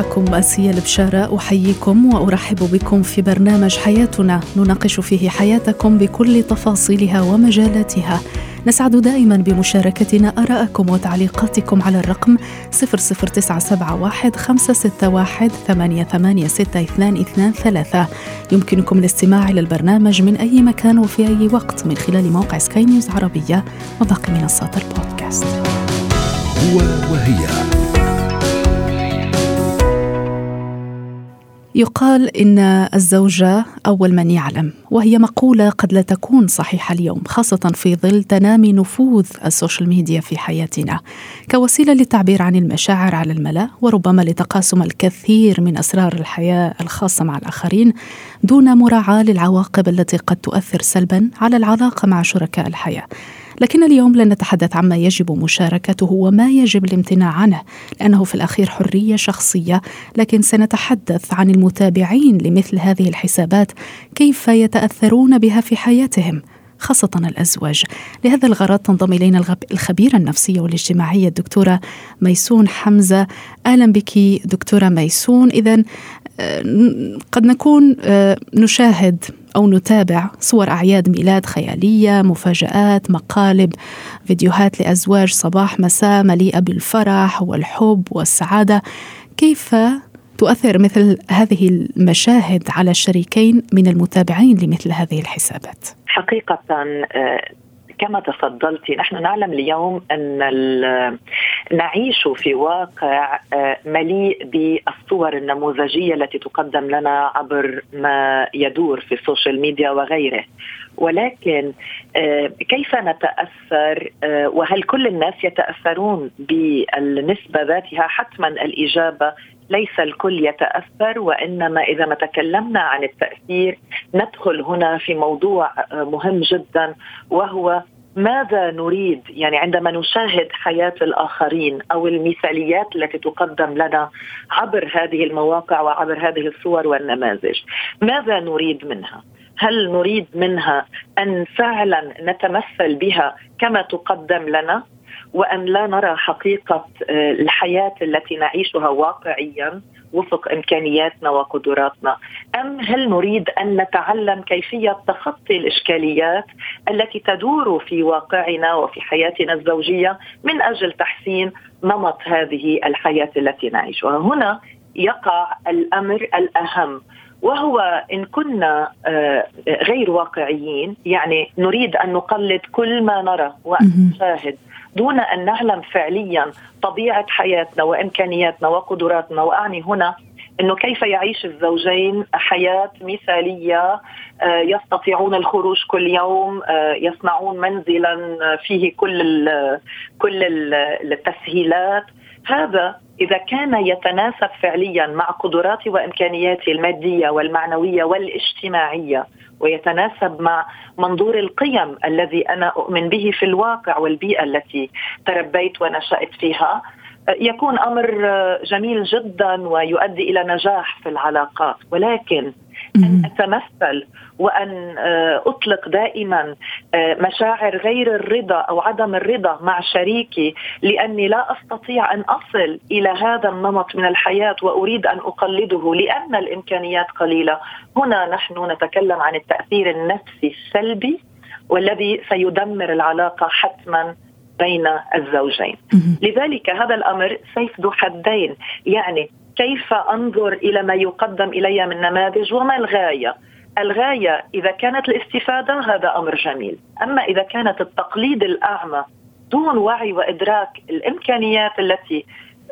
معكم آسيا البشارة أحييكم وأرحب بكم في برنامج حياتنا. نناقش فيه حياتكم بكل تفاصيلها ومجالاتها. نسعد دائما بمشاركتنا آراءكم وتعليقاتكم على الرقم 00971 561 886223 يمكنكم الاستماع إلى البرنامج من أي مكان وفي أي وقت من خلال موقع سكاي نيوز عربية وباقي منصات البودكاست. هو وهي. يقال إن الزوجة أول من يعلم وهي مقولة قد لا تكون صحيحة اليوم خاصة في ظل تنامي نفوذ السوشيال ميديا في حياتنا. كوسيلة للتعبير عن المشاعر على الملأ وربما لتقاسم الكثير من أسرار الحياة الخاصة مع الآخرين دون مراعاة للعواقب التي قد تؤثر سلبا على العلاقة مع شركاء الحياة. لكن اليوم لن نتحدث عما يجب مشاركته وما يجب الامتناع عنه لأنه في الأخير حرية شخصية. لكن سنتحدث عن المتابعين لمثل هذه الحسابات كيف يتأثرون بها في حياتهم؟ خاصة الأزواج. لهذا الغرض تنضم إلينا الخبيرة النفسية والاجتماعية الدكتورة ميسون حمزة. أهلا بك دكتورة ميسون. إذا قد نكون آه، نشاهد أو نتابع صور أعياد ميلاد خيالية مفاجآت مقالب فيديوهات لأزواج صباح مساء مليئة بالفرح والحب والسعادة. كيف تؤثر مثل هذه المشاهد على الشريكين من المتابعين لمثل هذه الحسابات؟ حقيقة آه، كما تفضلت نحن نعلم اليوم أن نعيش في واقع آه، مليء بالصور النموذجية التي تقدم لنا عبر ما يدور في السوشيال ميديا وغيره. ولكن آه، كيف نتأثر وهل كل الناس يتأثرون بالنسبة ذاتها حتما الإجابة ليس الكل يتأثر وإنما إذا ما تكلمنا عن التأثير ندخل هنا في موضوع مهم جدا وهو ماذا نريد؟ يعني عندما نشاهد حياة الآخرين أو المثاليات التي تقدم لنا عبر هذه المواقع وعبر هذه الصور والنماذج ماذا نريد منها؟ هل نريد منها أن فعلا نتمثل بها كما تقدم لنا؟ وأن لا نرى حقيقة آه، الحياة التي نعيشها واقعيا وفق إمكانياتنا وقدراتنا. أم هل نريد أن نتعلم كيفية تخطي الإشكاليات التي تدور في واقعنا وفي حياتنا الزوجية من أجل تحسين نمط هذه الحياة التي نعيشها؟ هنا يقع الأمر الأهم وهو إن كنا آه، غير واقعيين يعني نريد أن نقلد كل ما نرى وأن نشاهد دون أن نعلم فعليا طبيعة حياتنا وإمكانياتنا وقدراتنا. وأعني هنا إنه كيف يعيش الزوجين حياة مثالية آه، يستطيعون الخروج كل يوم آه، يصنعون منزلا فيه كل كل التسهيلات. هذا إذا كان يتناسب فعليا مع قدراتي وإمكانياتي المادية والمعنوية والاجتماعية. ويتناسب مع منظور القيم الذي أنا أؤمن به في الواقع والبيئة التي تربيت ونشأت فيها. يكون أمر جميل جدا ويؤدي إلى نجاح في العلاقات. ولكن أن أتمثل وأن آه، أطلق دائما آه، مشاعر غير الرضا أو عدم الرضا مع شريكي لأني لا أستطيع أن أصل إلى هذا النمط من الحياة وأريد أن أقلده لأن الإمكانيات قليلة. هنا نحن نتكلم عن التأثير النفسي السلبي والذي سيدمر العلاقة حتما بين الزوجين. لذلك هذا الأمر سيف ذو حدين يعني كيف أنظر إلى ما يقدم إلي من نماذج وما الغاية؟ الغاية إذا كانت الاستفادة هذا أمر جميل. أما إذا كانت التقليد الأعمى دون وعي وإدراك الإمكانيات التي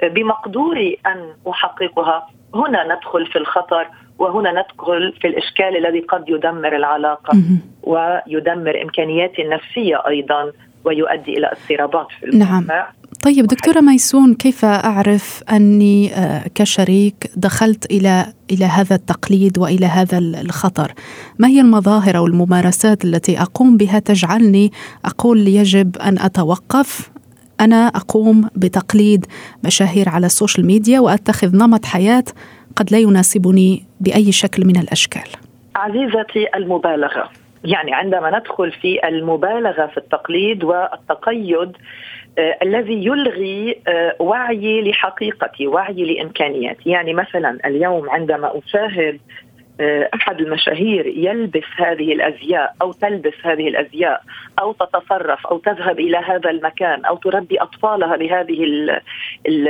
بمقدوري أن أحققها هنا ندخل في الخطر وهنا ندخل في الإشكال الذي قد يدمر العلاقة ويدمر إمكانياتي النفسية أيضا ويؤدي إلى اضطرابات في المجتمع. نعم طيب دكتورة ميسون كيف أعرف أني آه، كشريك دخلت إلى إلى هذا التقليد وإلى هذا الخطر؟ ما هي المظاهر أو الممارسات التي أقوم بها تجعلني أقول يجب أن أتوقف؟ أنا أقوم بتقليد مشاهير على السوشيال ميديا وأتخذ نمط حياة قد لا يناسبني بأي شكل من الأشكال. عزيزتي المبالغة يعني عندما ندخل في المبالغة في التقليد والتقيد الذي يلغي آه وعي لحقيقتي وعي لإمكانياتي. يعني مثلا اليوم عندما أشاهد آه أحد المشاهير يلبس هذه الأزياء أو تلبس هذه الأزياء أو تتصرف أو تذهب إلى هذا المكان أو تربي أطفالها بهذه ال ال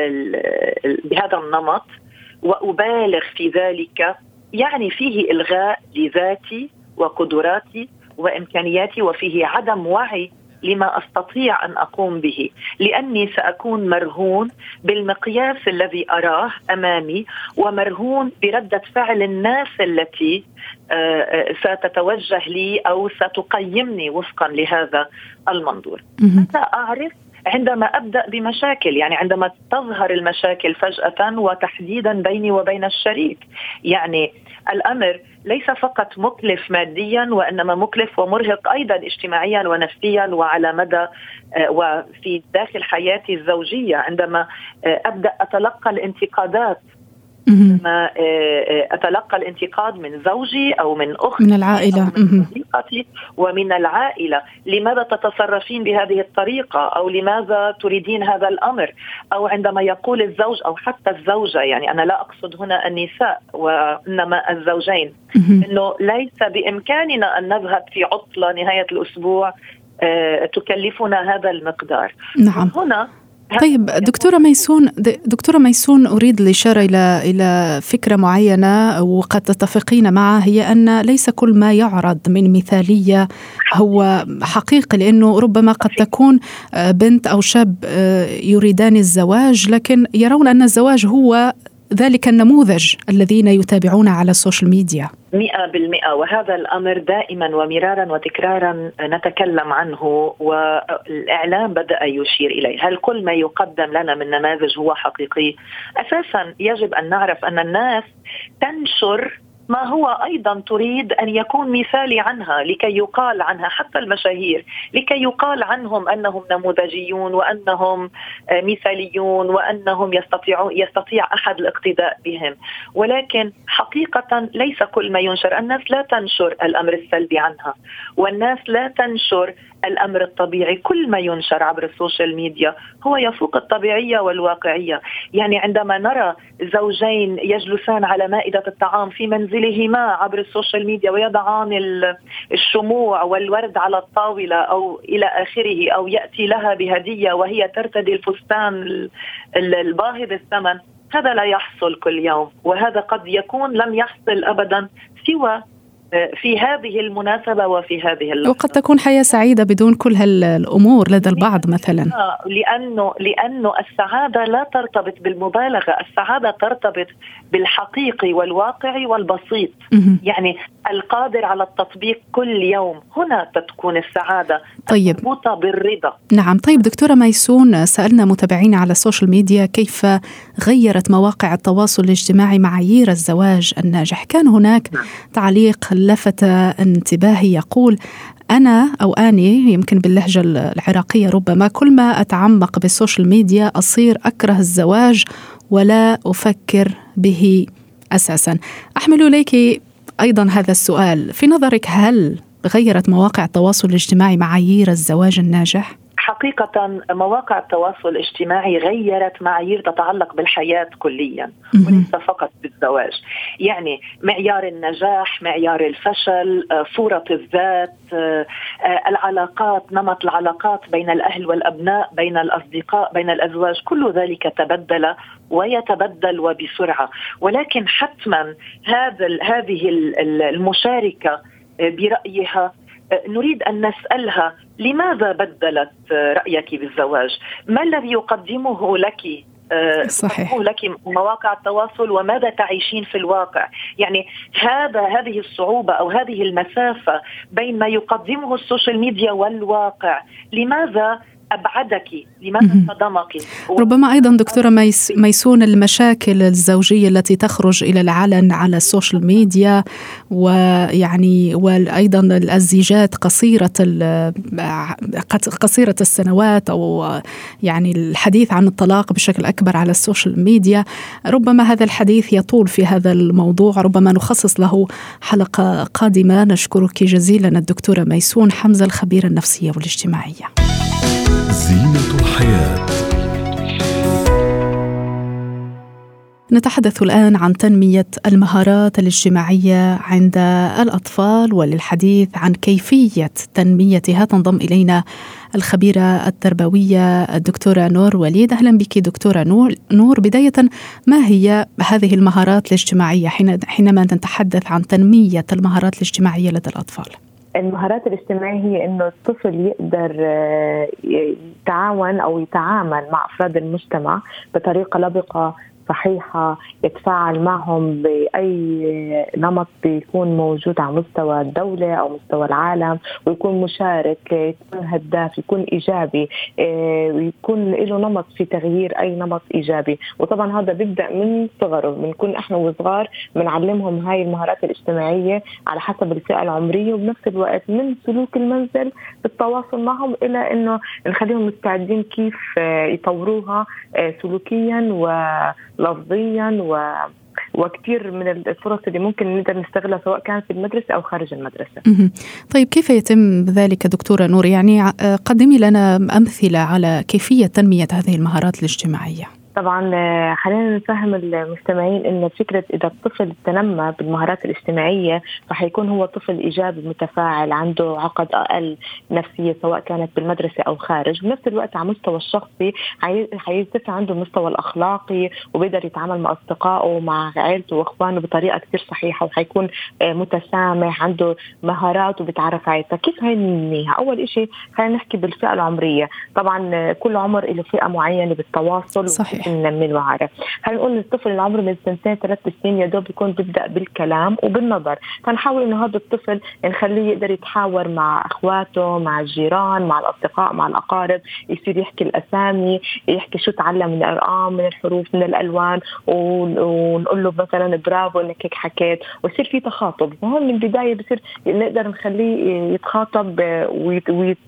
ال بهذا النمط وأبالغ في ذلك يعني فيه إلغاء لذاتي وقدراتي وإمكانياتي وفيه عدم وعي لما أستطيع أن أقوم به لأني سأكون مرهون بالمقياس الذي أراه أمامي ومرهون بردة فعل الناس التي ستتوجه لي أو ستقيمني وفقا لهذا المنظور. متى أعرف عندما أبدأ بمشاكل؟ يعني عندما تظهر المشاكل فجأة وتحديدا بيني وبين الشريك. يعني الأمر ليس فقط مكلف ماديا وإنما مكلف ومرهق أيضا اجتماعيا ونفسيا وعلى مدى وفي داخل حياتي الزوجية. عندما أبدأ أتلقى الانتقادات ما أتلقى الانتقاد من زوجي أو من أختي من العائلة. أو من صديقتي ومن العائلة. لماذا تتصرفين بهذه الطريقة؟ أو لماذا تريدين هذا الأمر؟ أو عندما يقول الزوج أو حتى الزوجة يعني أنا لا أقصد هنا النساء وإنما الزوجين إنه ليس بإمكاننا أن نذهب في عطلة نهاية الأسبوع تكلفنا هذا المقدار. نعم. هنا طيب دكتورة ميسون دكتورة ميسون أريد الإشارة إلى إلى فكرة معينة وقد تتفقين معها هي أن ليس كل ما يعرض من مثالية هو حقيقي لأنه ربما قد تكون بنت أو شاب يريدان الزواج لكن يرون أن الزواج هو ذلك النموذج الذين يتابعون على السوشيال ميديا مئة بالمئة. وهذا الأمر دائما ومرارا وتكرارا نتكلم عنه والإعلام بدأ يشير إليه. هل كل ما يقدم لنا من نماذج هو حقيقي؟ أساسا يجب أن نعرف أن الناس تنشر ما هو أيضا تريد أن يكون مثالي عنها لكي يقال عنها حتى المشاهير لكي يقال عنهم أنهم نموذجيون وأنهم مثاليون وأنهم يستطيعون يستطيع أحد الاقتداء بهم. ولكن حقيقة ليس كل ما ينشر. الناس لا تنشر الأمر السلبي عنها والناس لا تنشر الأمر الطبيعي كل ما ينشر عبر السوشيال ميديا هو يفوق الطبيعية والواقعية. يعني عندما نرى زوجين يجلسان على مائدة الطعام في منزلهما عبر السوشيال ميديا ويضعان الشموع والورد على الطاولة أو إلى آخره أو يأتي لها بهدية وهي ترتدي الفستان الباهظ الثمن هذا لا يحصل كل يوم. وهذا قد يكون لم يحصل ابدا سوى في هذه المناسبة وفي هذه اللحظة. وقد تكون حياة سعيدة بدون كل هالأمور لدى البعض مثلا. لأنه لأنه السعادة لا ترتبط بالمبالغة السعادة ترتبط بالحقيقي والواقعي والبسيط. يعني القادر على التطبيق كل يوم. هنا تكون السعادة طيب. مربوطة بالرضا. نعم. طيب دكتورة ميسون سألنا متابعين على السوشيال ميديا كيف غيرت مواقع التواصل الاجتماعي معايير الزواج الناجح. كان هناك تعليق لفت انتباهي يقول أنا أو أني يمكن باللهجة العراقية ربما كل ما أتعمق بالسوشيال ميديا أصير أكره الزواج ولا أفكر به أساسا أحمل إليك أيضا هذا السؤال في نظرك هل غيرت مواقع التواصل الاجتماعي معايير الزواج الناجح؟ حقيقة مواقع التواصل الاجتماعي غيرت معايير تتعلق بالحياة كليا وليس فقط بالزواج. يعني معيار النجاح معيار الفشل صورة الذات العلاقات نمط العلاقات بين الأهل والأبناء بين الأصدقاء بين الأزواج. كل ذلك تبدل ويتبدل وبسرعة. ولكن حتما هذا هذه المشاركة برأيها نريد أن نسألها لماذا بدلت رأيك بالزواج؟ ما الذي يقدمه لك؟ صحيح. لك مواقع التواصل وماذا تعيشين في الواقع؟ يعني هذا هذه الصعوبة أو هذه المسافة بين ما يقدمه ال social media والواقع لماذا أبعدك لماذا صدمك؟ ربما أيضا دكتورة ميس ميسون المشاكل الزوجية التي تخرج إلى العلن على ال social media ويعني وأيضا الزيجات قصيرة قصيرة السنوات أو يعني الحديث عن الطلاق بشكل أكبر على ال social media ربما هذا الحديث يطول في هذا الموضوع. ربما نخصص له حلقة قادمة. نشكرك جزيلا الدكتورة ميسون حمزة الخبيرة النفسية والاجتماعية. زينة الحياة. نتحدث الآن عن تنمية المهارات الاجتماعية عند الأطفال وللحديث عن كيفية تنميتها. تنضم إلينا الخبيرة التربوية الدكتورة نور وليد. أهلا بك دكتورة نور, نور بداية ما هي هذه المهارات الاجتماعية حينما نتحدث عن تنمية المهارات الاجتماعية لدى الأطفال؟ المهارات الاجتماعية هي إنه الطفل يقدر آه، يتعاون أو يتعامل مع أفراد المجتمع بطريقة لبقة صحيحة يتفاعل معهم بأي نمط بيكون موجود على مستوى الدولة أو مستوى العالم ويكون مشارك يكون هداف يكون إيجابي آه، ويكون له نمط في تغيير أي نمط إيجابي. وطبعا هذا بيبدأ من صغره بنكون إحنا وصغار بنعلمهم هاي المهارات الاجتماعية على حسب الفئة العمرية وبنفس الوقت من سلوك المنزل بالتواصل معهم إلى إنه نخليهم مستعدين كيف آه، يطوروها آه، سلوكيا و لفظيا و وكثير من الفرص اللي ممكن نقدر نستغلها سواء كان في المدرسة أو خارج المدرسة. طيب كيف يتم ذلك دكتورة نور؟ يعني آه، قدمي لنا أمثلة على كيفية تنمية هذه المهارات الاجتماعية. طبعا آه، خلينا نفهم المستمعين إن فكرة إذا الطفل تنمى بالمهارات الاجتماعية فحيكون هو طفل إيجابي متفاعل عنده عقد أقل نفسية سواء كانت بالمدرسة أو خارج. بنفس الوقت على المستوى الشخصي حيرتفع عنده المستوى الأخلاقي وبيقدر يتعامل مع أصدقائه ومع عائلته وإخوانه بطريقة كثير صحيحة وحيكون آه، متسامح عنده مهارات وبيتعرف عليها. كيف هي ننميها أول شيء خلينا نحكي بالفئة العمرية. طبعا آه، كل عمر له فئة معينة بالتواصل صحيح. ننمي المعارف خلينا نقول الطفل اللي عمره من سنتين ثلاث سنين يا دوب بيكون بيبدأ بالكلام وبالنظر. فنحاول إنه هذا الطفل نخليه يقدر يتحاور مع أخواته مع الجيران مع الأصدقاء مع الأقارب يصير يحكي الأسامي يحكي شو تعلم من الأرقام من الحروف من الألوان ونقول له مثلا برافو إنك هيك حكيت. ويصير في تخاطب. وهون من البداية بصير نقدر نخليه يتخاطب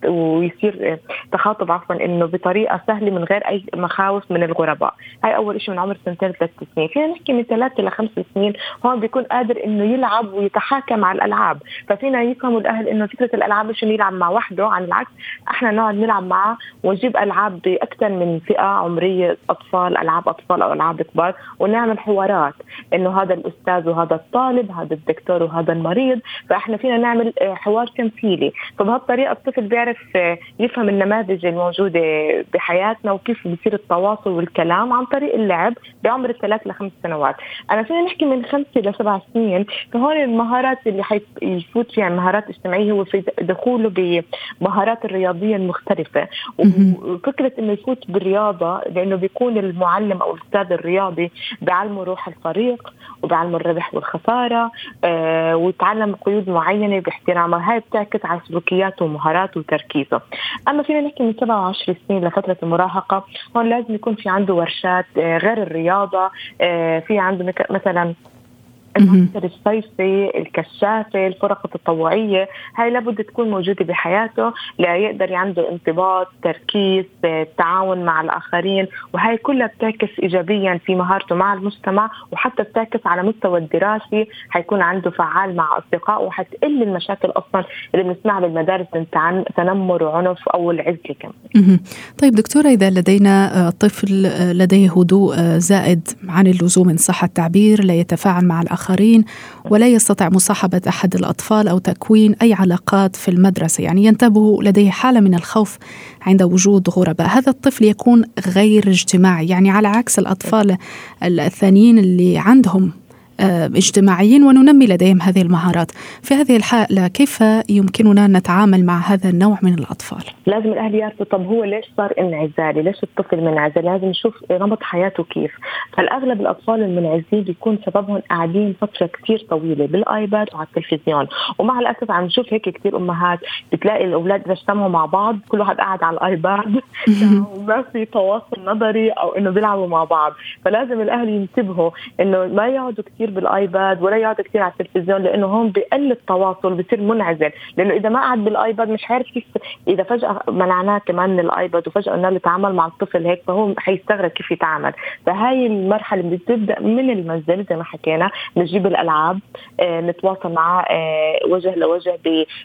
ويصير تخاطب عفوا إنه بطريقة سهلة من غير أي مخاوف من الغرباء هاي أول شيء من عمر سنتين ثلاث سنين. فينا نحكي من ثلاث لخمس سنين هون بيكون قادر إنه يلعب ويتحاكم على الألعاب. ففينا يفهموا الأهل إنه فكرة الألعاب مش إنه يلعب مع وحده عن العكس إحنا نقعد نلعب معه ونجيب ألعاب باكثر من فئة عمرية أطفال ألعاب أطفال أو ألعاب كبار ونعمل حوارات إنه هذا الأستاذ وهذا الطالب هذا الدكتور وهذا المريض. فإحنا فينا نعمل آه، حوار تمثيلي. فبهالطريقة الطفل بيعرف آه، يفهم النماذج الموجودة بحياتنا وكيف بيصير التواصل والكلام. عن طريق اللعب بعمر الثلاث لخمس سنوات. أنا فينا نحكي من خمسة لسبع سنين فهون المهارات اللي حيفوت فيها المهارات الاجتماعية هو في دخوله بمهارات الرياضية المختلفة. وفكرة إنه يفوت بالرياضة لأنه بيكون المعلم أو الأستاذ الرياضي بيعلمه روح الفريق وبيعلمه الربح والخسارة آه ويتعلم قيود معينة باحترامها هاي بتعكس على سلوكياته ومهاراته وتركيزه. أما فينا نحكي من 27 سنين لفترة المراهقة هون لازم يكون في عنده ورشات آه، غير الرياضة آه، في عنده مثلا المعسكر الصيفي الكشافة الفرق التطوعية هاي لابد تكون موجودة بحياته ليقدر عنده انضباط تركيز تعاون مع الآخرين وهي كلها بتعكس إيجابيا في مهارته مع المجتمع وحتى بتعكس على مستوى الدراسي حيكون عنده فعال مع أصدقائه وحتقل المشاكل أصلا اللي بنسمعها بالمدارس من تنمر وعنف أو العزلة كمان. طيب دكتورة إذا لدينا آه، طفل آه، لديه هدوء آه، زائد عن اللزوم إن صح التعبير لا يتفاعل مع الآخرين الآخرين ولا يستطيع مصاحبة أحد الأطفال أو تكوين أي علاقات في المدرسة. يعني ينتبه لديه حالة من الخوف عند وجود غرباء. هذا الطفل يكون غير اجتماعي. يعني على عكس الأطفال الثانيين اللي عندهم اجتماعيين وننمي لديهم هذه المهارات. في هذه الحالة كيف يمكننا أن نتعامل مع هذا النوع من الأطفال؟ لازم الأهل يعرفوا طب هو ليش صار انعزالي؟ ليش الطفل منعزل؟ لازم نشوف نمط حياته كيف. فالأغلب الأطفال المنعزلين بيكون سببهم قاعدين فترة كثير طويلة بالآيباد وعلى التلفزيون. ومع الأسف عم نشوف هيك كثير أمهات بتلاقي الأولاد إذا اجتمعوا مع بعض كل واحد قاعد على الآيباد. وما في تواصل نظري أو إنه بيلعبوا مع بعض. فلازم الأهل ينتبهوا إنه ما يقعدوا كثير بال iPad ولا يقعد كثير على التلفزيون لأنه هون بقل التواصل بصير منعزل. لأنه إذا ما قعد بال iPad مش عارف كيف إذا فجأة منعناه كمان من ال iPad وفجأة قلنا له تعامل مع الطفل هيك فهو حيستغرب كيف يتعامل. فهاي المرحلة اللي بتبدأ من المنزل زي ما حكينا نجيب الألعاب آه نتواصل معاه آه وجه لوجه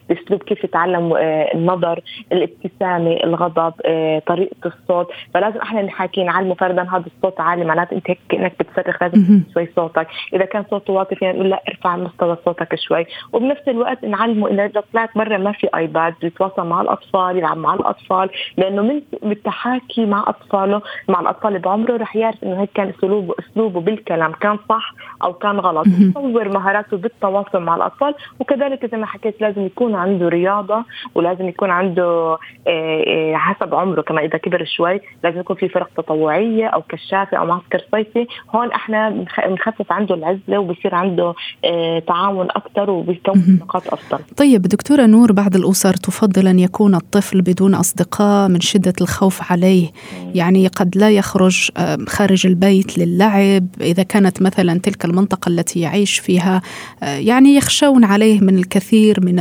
بأسلوب كيف يتعلم آه النظر الابتسامة الغضب آه طريقة الصوت. فلازم إحنا نحكي نعلمه فردا هذا الصوت عالي معناته أنت هيك كأنك بتصرخ لازم شوي صوتك. إذا كان صوته واطي فينا نقول لا ارفع مستوى صوتك شوي. وبنفس الوقت نعلمه انه إذا طلعت برا ما في ايباد يتواصل مع الأطفال يلعب مع الأطفال. لأنه من بالتحاكي مع أطفاله مع الأطفال بعمره رح يعرف إنه هيك كان أسلوبه أسلوبه بالكلام كان صح أو كان غلط. يطور مهاراته بالتواصل مع الأطفال. وكذلك زي ما حكيت لازم يكون عنده رياضة ولازم يكون عنده آه، آه، حسب عمره كمان. إذا كبر شوي لازم يكون في فرق تطوعية أو كشافة أو معسكر صيفي هون إحنا بنخفف عنده العزله وبصير عنده آه، تعاون أكثر وبيكون نقاط أفضل. طيب دكتورة نور بعض الأسر تفضل أن يكون الطفل بدون أصدقاء من شدة الخوف عليه، يعني قد لا يخرج آه، خارج البيت للعب، إذا كانت مثلا تلك المنطقة التي يعيش فيها آه، يعني يخشون عليه من الكثير من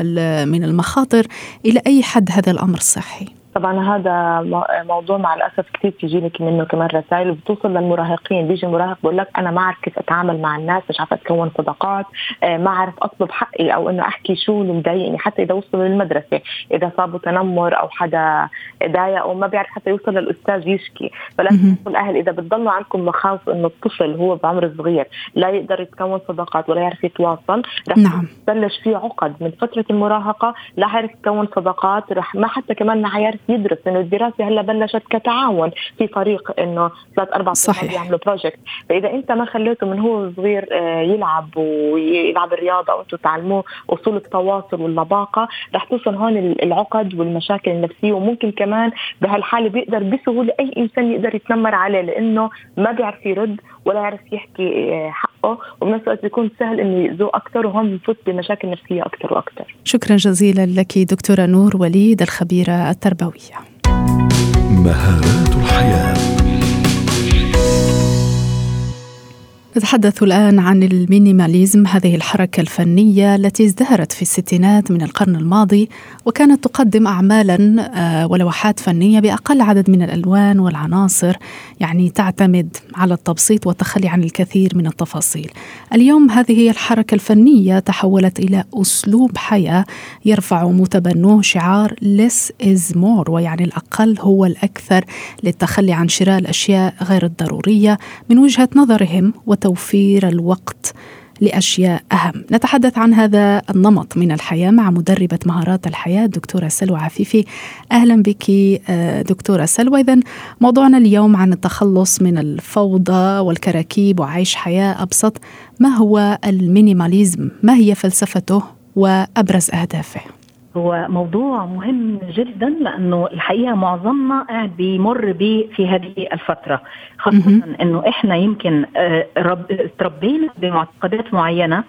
من المخاطر، إلى أي حد هذا الأمر صحي؟ طبعا هذا موضوع مع الأسف كثير تجي لك منه كمان رسائل وبتوصل للمراهقين. بيجي المراهق بقول لك أنا ما أعرف كيف أتعامل مع الناس مش عارفة أتكون صداقات آه، ما أعرف أطلب حقي أو إنه أحكي شو اللي مضايقني حتى إذا وصلوا للمدرسة إذا صابوا تنمر أو حدا ضايق وما بيعرف حتى يوصل للأستاذ يشكي. فلازم الأهل إذا بتضلوا عندكم مخاوف إنه الطفل هو بعمر صغير لا يقدر يتكون صداقات ولا يعرف يتواصل رح نعم. تبلش فيه عقد. من فترة المراهقة لا حيعرف يكون صداقات رح ما حتى كمان حيعرف يدرس إنه الدراسة هلا بلشت كتعاون في فريق إنه ثلاث أربع صحيح. يعملوا بروجكت فإذا أنت ما خليته من هو صغير آه، يلعب ويلعب الرياضة وأنتم تعلموه أصول التواصل واللباقه رح توصل هون العقد والمشاكل النفسية وممكن كمان بهالحالة بيقدر بسهولة أي إنسان يقدر يتنمر عليه لأنه ما بيعرف يرد ولا يعرف يحكي آه، حقه وبنفس الوقت بيكون سهل إنه يأذوه أكثر وهون بنفوت بمشاكل نفسية أكثر وأكثر. شكرا جزيلا لك دكتورة نور وليد الخبيرة التربوية. مهارات الحياة نتحدث الآن عن المينيماليزم هذه الحركة الفنية التي ازدهرت في الستينات من القرن الماضي وكانت تقدم أعمالا آه، ولوحات فنية بأقل عدد من الألوان والعناصر يعني تعتمد على التبسيط والتخلي عن الكثير من التفاصيل. اليوم هذه الحركة الفنية تحولت إلى أسلوب حياة يرفع متبنوه شعار less is more ويعني الأقل هو الأكثر للتخلي عن شراء الأشياء غير الضرورية من وجهة نظرهم توفير الوقت لأشياء أهم. نتحدث عن هذا النمط من الحياة مع مدربة مهارات الحياة دكتورة سلوى عفيفي. أهلا بك آه، دكتورة سلوى. اذا موضوعنا اليوم عن التخلص من الفوضى والكراكيب وعيش حياة أبسط. ما هو المينيماليزم؟ ما هي فلسفته وأبرز أهدافه؟ هو موضوع مهم جدا لأنه الحقيقة معظمنا قاعد بيمر به في هذه الفترة خاصة إنه إحنا يمكن آه، تربينا بمعتقدات معينة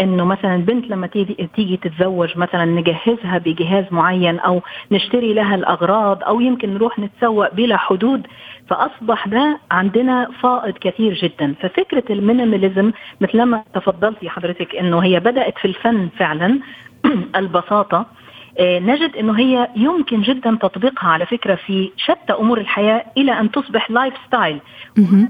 إنه مثلا بنت لما تيجي تيجي تتزوج مثلا نجهزها بجهاز معين أو نشتري لها الأغراض أو يمكن نروح نتسوق بلا حدود فأصبح ده عندنا فائض كثير جدا. ففكرة ال minimalism مثل ما تفضلتي حضرتك إنه هي بدأت في الفن فعلا البساطة نجد إنه هي يمكن جدا تطبيقها على فكرة في شتى أمور الحياة إلى أن تصبح lifestyle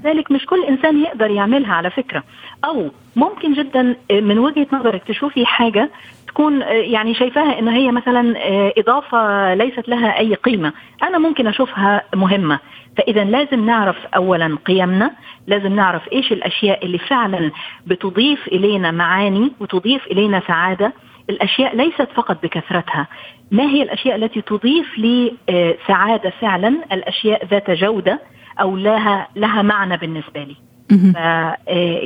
ذلك مش كل إنسان يقدر يعملها على فكرة. أو ممكن جدا آه، من وجهة نظرك تشوفي حاجة تكون آه، يعني شايفاها ان هي مثلا إضافة ليست لها أي قيمة. أنا ممكن أشوفها مهمة. فاذا لازم نعرف اولا قيمنا لازم نعرف إيش الأشياء اللي فعلا بتضيف إلينا معاني وتضيف إلينا سعادة. الأشياء ليست فقط بكثرتها. ما هي الأشياء التي تضيف لي سعادة فعلا؟ الأشياء ذات جودة أو لها لها معنى بالنسبة لي. ف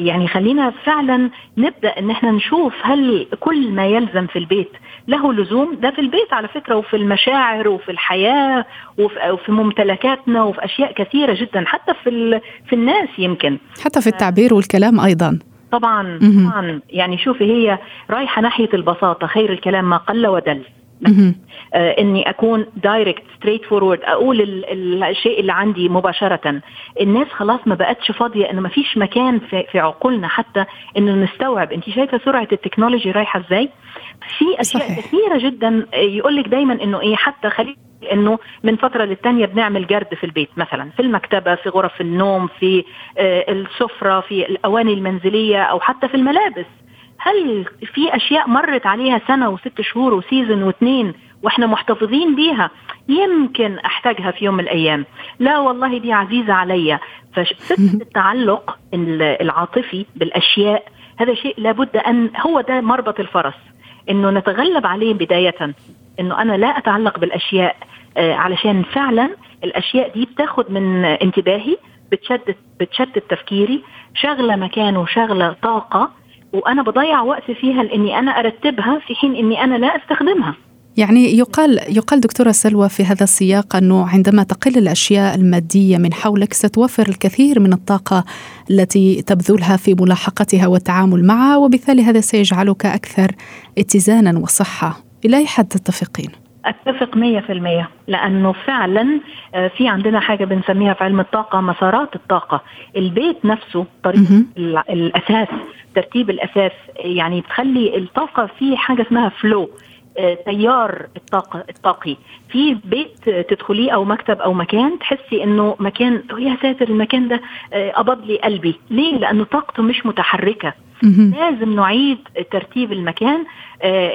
يعني خلينا فعلا نبدأ إن إحنا نشوف هل كل ما يلزم في البيت له لزوم. ده في البيت على فكرة وفي المشاعر وفي الحياة وفي ممتلكاتنا وفي أشياء كثيرة جدا حتى في في الناس يمكن. حتى في التعبير والكلام أيضا. طبعا طبعا. يعني شوفي هي رايحة ناحية البساطة خير الكلام ما قل ودل. إني أكون direct straightforward أقول ال الشيء اللي عندي مباشرة. الناس خلاص ما بقتش فاضية إنه ما فيش مكان في, في عقولنا حتى إنه نستوعب. انت شايفة سرعة ال technology رايحة إزاي؟ في أشياء صحيح. كثيرة جدا يقول لك دايما إنه إيه حتى خلي إنه من فترة للتانية بنعمل جرد في البيت مثلا في المكتبة في غرف النوم في آه السفرة في الأواني المنزلية أو حتى في الملابس. هل في أشياء مرت عليها سنة وست شهور و season واثنين وإحنا محتفظين بيها؟ يمكن أحتاجها في يوم من الأيام. لا والله دي عزيزة عليا. ففكره التعلق العاطفي بالأشياء هذا شيء لابد أن هو ده مربط الفرس إنه نتغلب عليه بداية إنه أنا لا أتعلق بالأشياء آه علشان فعلا الأشياء دي بتاخد من انتباهي بتشتت بتشتت تفكيري شغلة مكان وشغلة طاقة وأنا بضيع وقت فيها لإني أنا أرتبها في حين إني أنا لا أستخدمها يعني يقال يقال دكتورة سلوى في هذا السياق أنه عندما تقل الأشياء المادية من حولك ستوفر الكثير من الطاقة التي تبذلها في ملاحقتها والتعامل معها وبالتالي هذا سيجعلك أكثر اتزانا وصحة إلى أي حد تتفقين؟ أتفق 100% لأنه فعلا في عندنا حاجة بنسميها في علم الطاقة مسارات الطاقة. البيت نفسه طريقة الأساس ترتيب الأساس يعني بتخلي الطاقة في حاجة اسمها فلو تيار الطاقة الطاقي. في بيت تدخليه أو مكتب أو مكان تحسي إنه مكان يا ساتر المكان ده قبض لي قلبي. ليه؟ لأنه طاقته مش متحركة. لازم نعيد ترتيب المكان.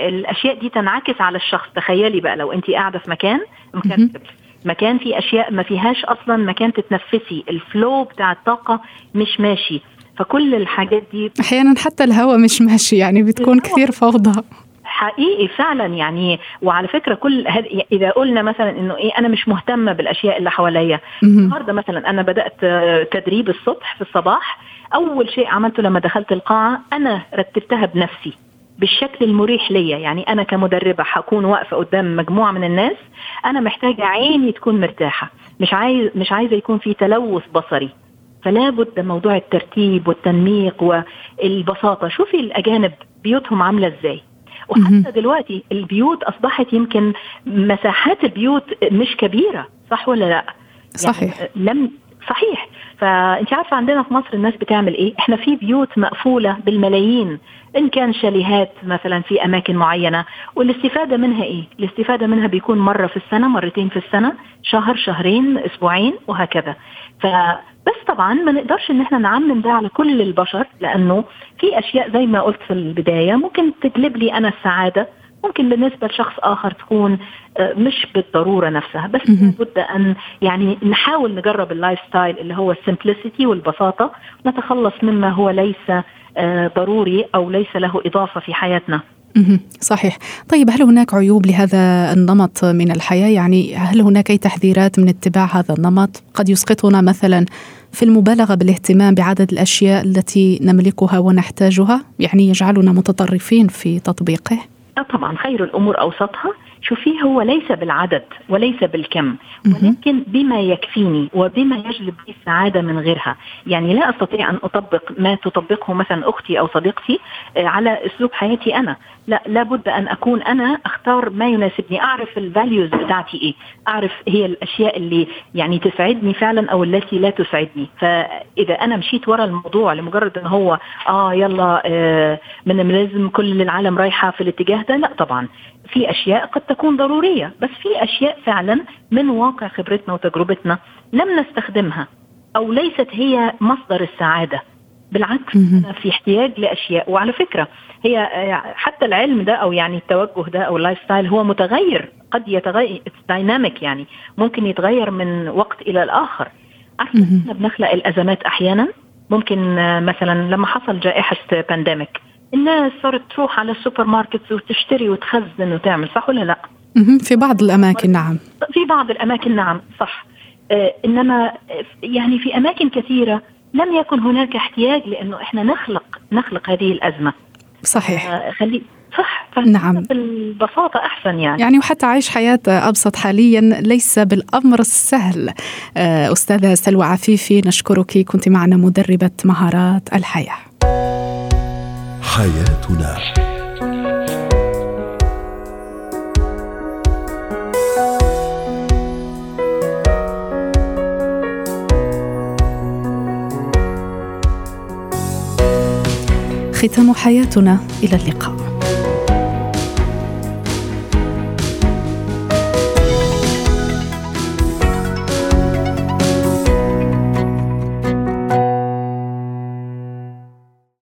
الأشياء دي تنعكس على الشخص. تخيلي بقى لو أنت قاعدة في مكان مكتب مكان فيه أشياء ما فيهاش أصلا مكان تتنفسي. الفلو بتاع الطاقة مش ماشي. فكل الحاجات دي أحيانا حتى الهواء مش ماشي يعني بتكون كثير فوضى. حقيقي فعلا يعني. وعلى فكرة كل إذا قلنا مثلا إنه إيه أنا مش مهتمة بالأشياء اللي حواليا. النهارده مثلا أنا بدأت تدريب الصبح في الصباح. أول شيء عملته لما دخلت القاعة أنا رتبتها بنفسي بالشكل المريح ليا. يعني أنا كمدربة هكون واقفة قدام مجموعة من الناس. أنا محتاجة عيني تكون مرتاحة. مش عايز مش عايزة يكون في تلوث بصري. فلا بد موضوع الترتيب والتنميق والبساطة. شوفي الأجانب بيوتهم عاملة إزاي. وحتى دلوقتي البيوت أصبحت يمكن مساحات البيوت مش كبيرة صح ولا لأ؟ صحيح. يعني لم صحيح. فانت عارفة عندنا في مصر الناس بتعمل إيه؟ إحنا في بيوت مقفولة بالملايين إن كان شاليهات مثلا في أماكن معينة والاستفادة منها إيه؟ الاستفادة منها بيكون مرة في السنة مرتين في السنة شهر شهرين أسبوعين وهكذا. فبس طبعا ما نقدرش إن إحنا نعمم ده على كل البشر لأنه في أشياء زي ما قلت في البداية ممكن تجلب لي أنا السعادة. ممكن بالنسبة لشخص آخر تكون مش بالضرورة نفسها بس لابد أن يعني نحاول نجرب ال lifestyle اللي هو ال simplicity والبساطة نتخلص مما هو ليس ضروري أو ليس له إضافة في حياتنا. صحيح. طيب هل هناك عيوب لهذا النمط من الحياة؟ يعني هل هناك أي تحذيرات من اتباع هذا النمط؟ قد يسقطنا مثلا في المبالغة بالاهتمام بعدد الأشياء التي نملكها ونحتاجها يعني يجعلنا متطرفين في تطبيقه. طبعا خير الأمور أوسطها. شوفي هو ليس بالعدد وليس بالكم ولكن بما يكفيني وبما يجلب لي السعادة من غيرها. يعني لا أستطيع أن أطبق ما تطبقه مثلا أختي أو صديقتي على أسلوب حياتي أنا. لا لابد أن أكون أنا أختار ما يناسبني. أعرف الفاليوز بتاعتي إيه. أعرف هي الأشياء اللي يعني تسعدني فعلا أو التي لا تسعدني. فإذا أنا مشيت ورا الموضوع لمجرد أن هو آه يلا آه minimalism كل العالم رايحة في الاتجاه ده لا طبعا. في أشياء قد تكون ضرورية بس في أشياء فعلا من واقع خبرتنا وتجربتنا لم نستخدمها أو ليست هي مصدر السعادة. بالعكس أنا في احتياج لأشياء وعلى فكرة هي حتى العلم ده أو يعني التوجه ده أو ال lifestyle هو متغير قد يتغير dynamic يعني ممكن يتغير من وقت إلى الآخر. عارفة إحنا بنخلق الأزمات أحيانا؟ ممكن مثلا لما حصل جائحة pandemic الناس صارت تروح على السوبر ماركت وتشتري وتخزن وتعمل صح ولا لا؟ في بعض الأماكن نعم. في بعض الأماكن نعم صح. آه إنما يعني في أماكن كثيرة لم يكن هناك احتياج لأنه إحنا نخلق نخلق هذه الأزمة. صحيح. آه، خلي صح. نعم. بالبساطة أحسن يعني. يعني وحتى عيش حياة أبسط حاليا ليس بالأمر السهل. آه، أستاذة سلوى عفيفي نشكرك. كنت معنا مدربة مهارات الحياة. حياتنا. ختام حياتنا إلى اللقاء.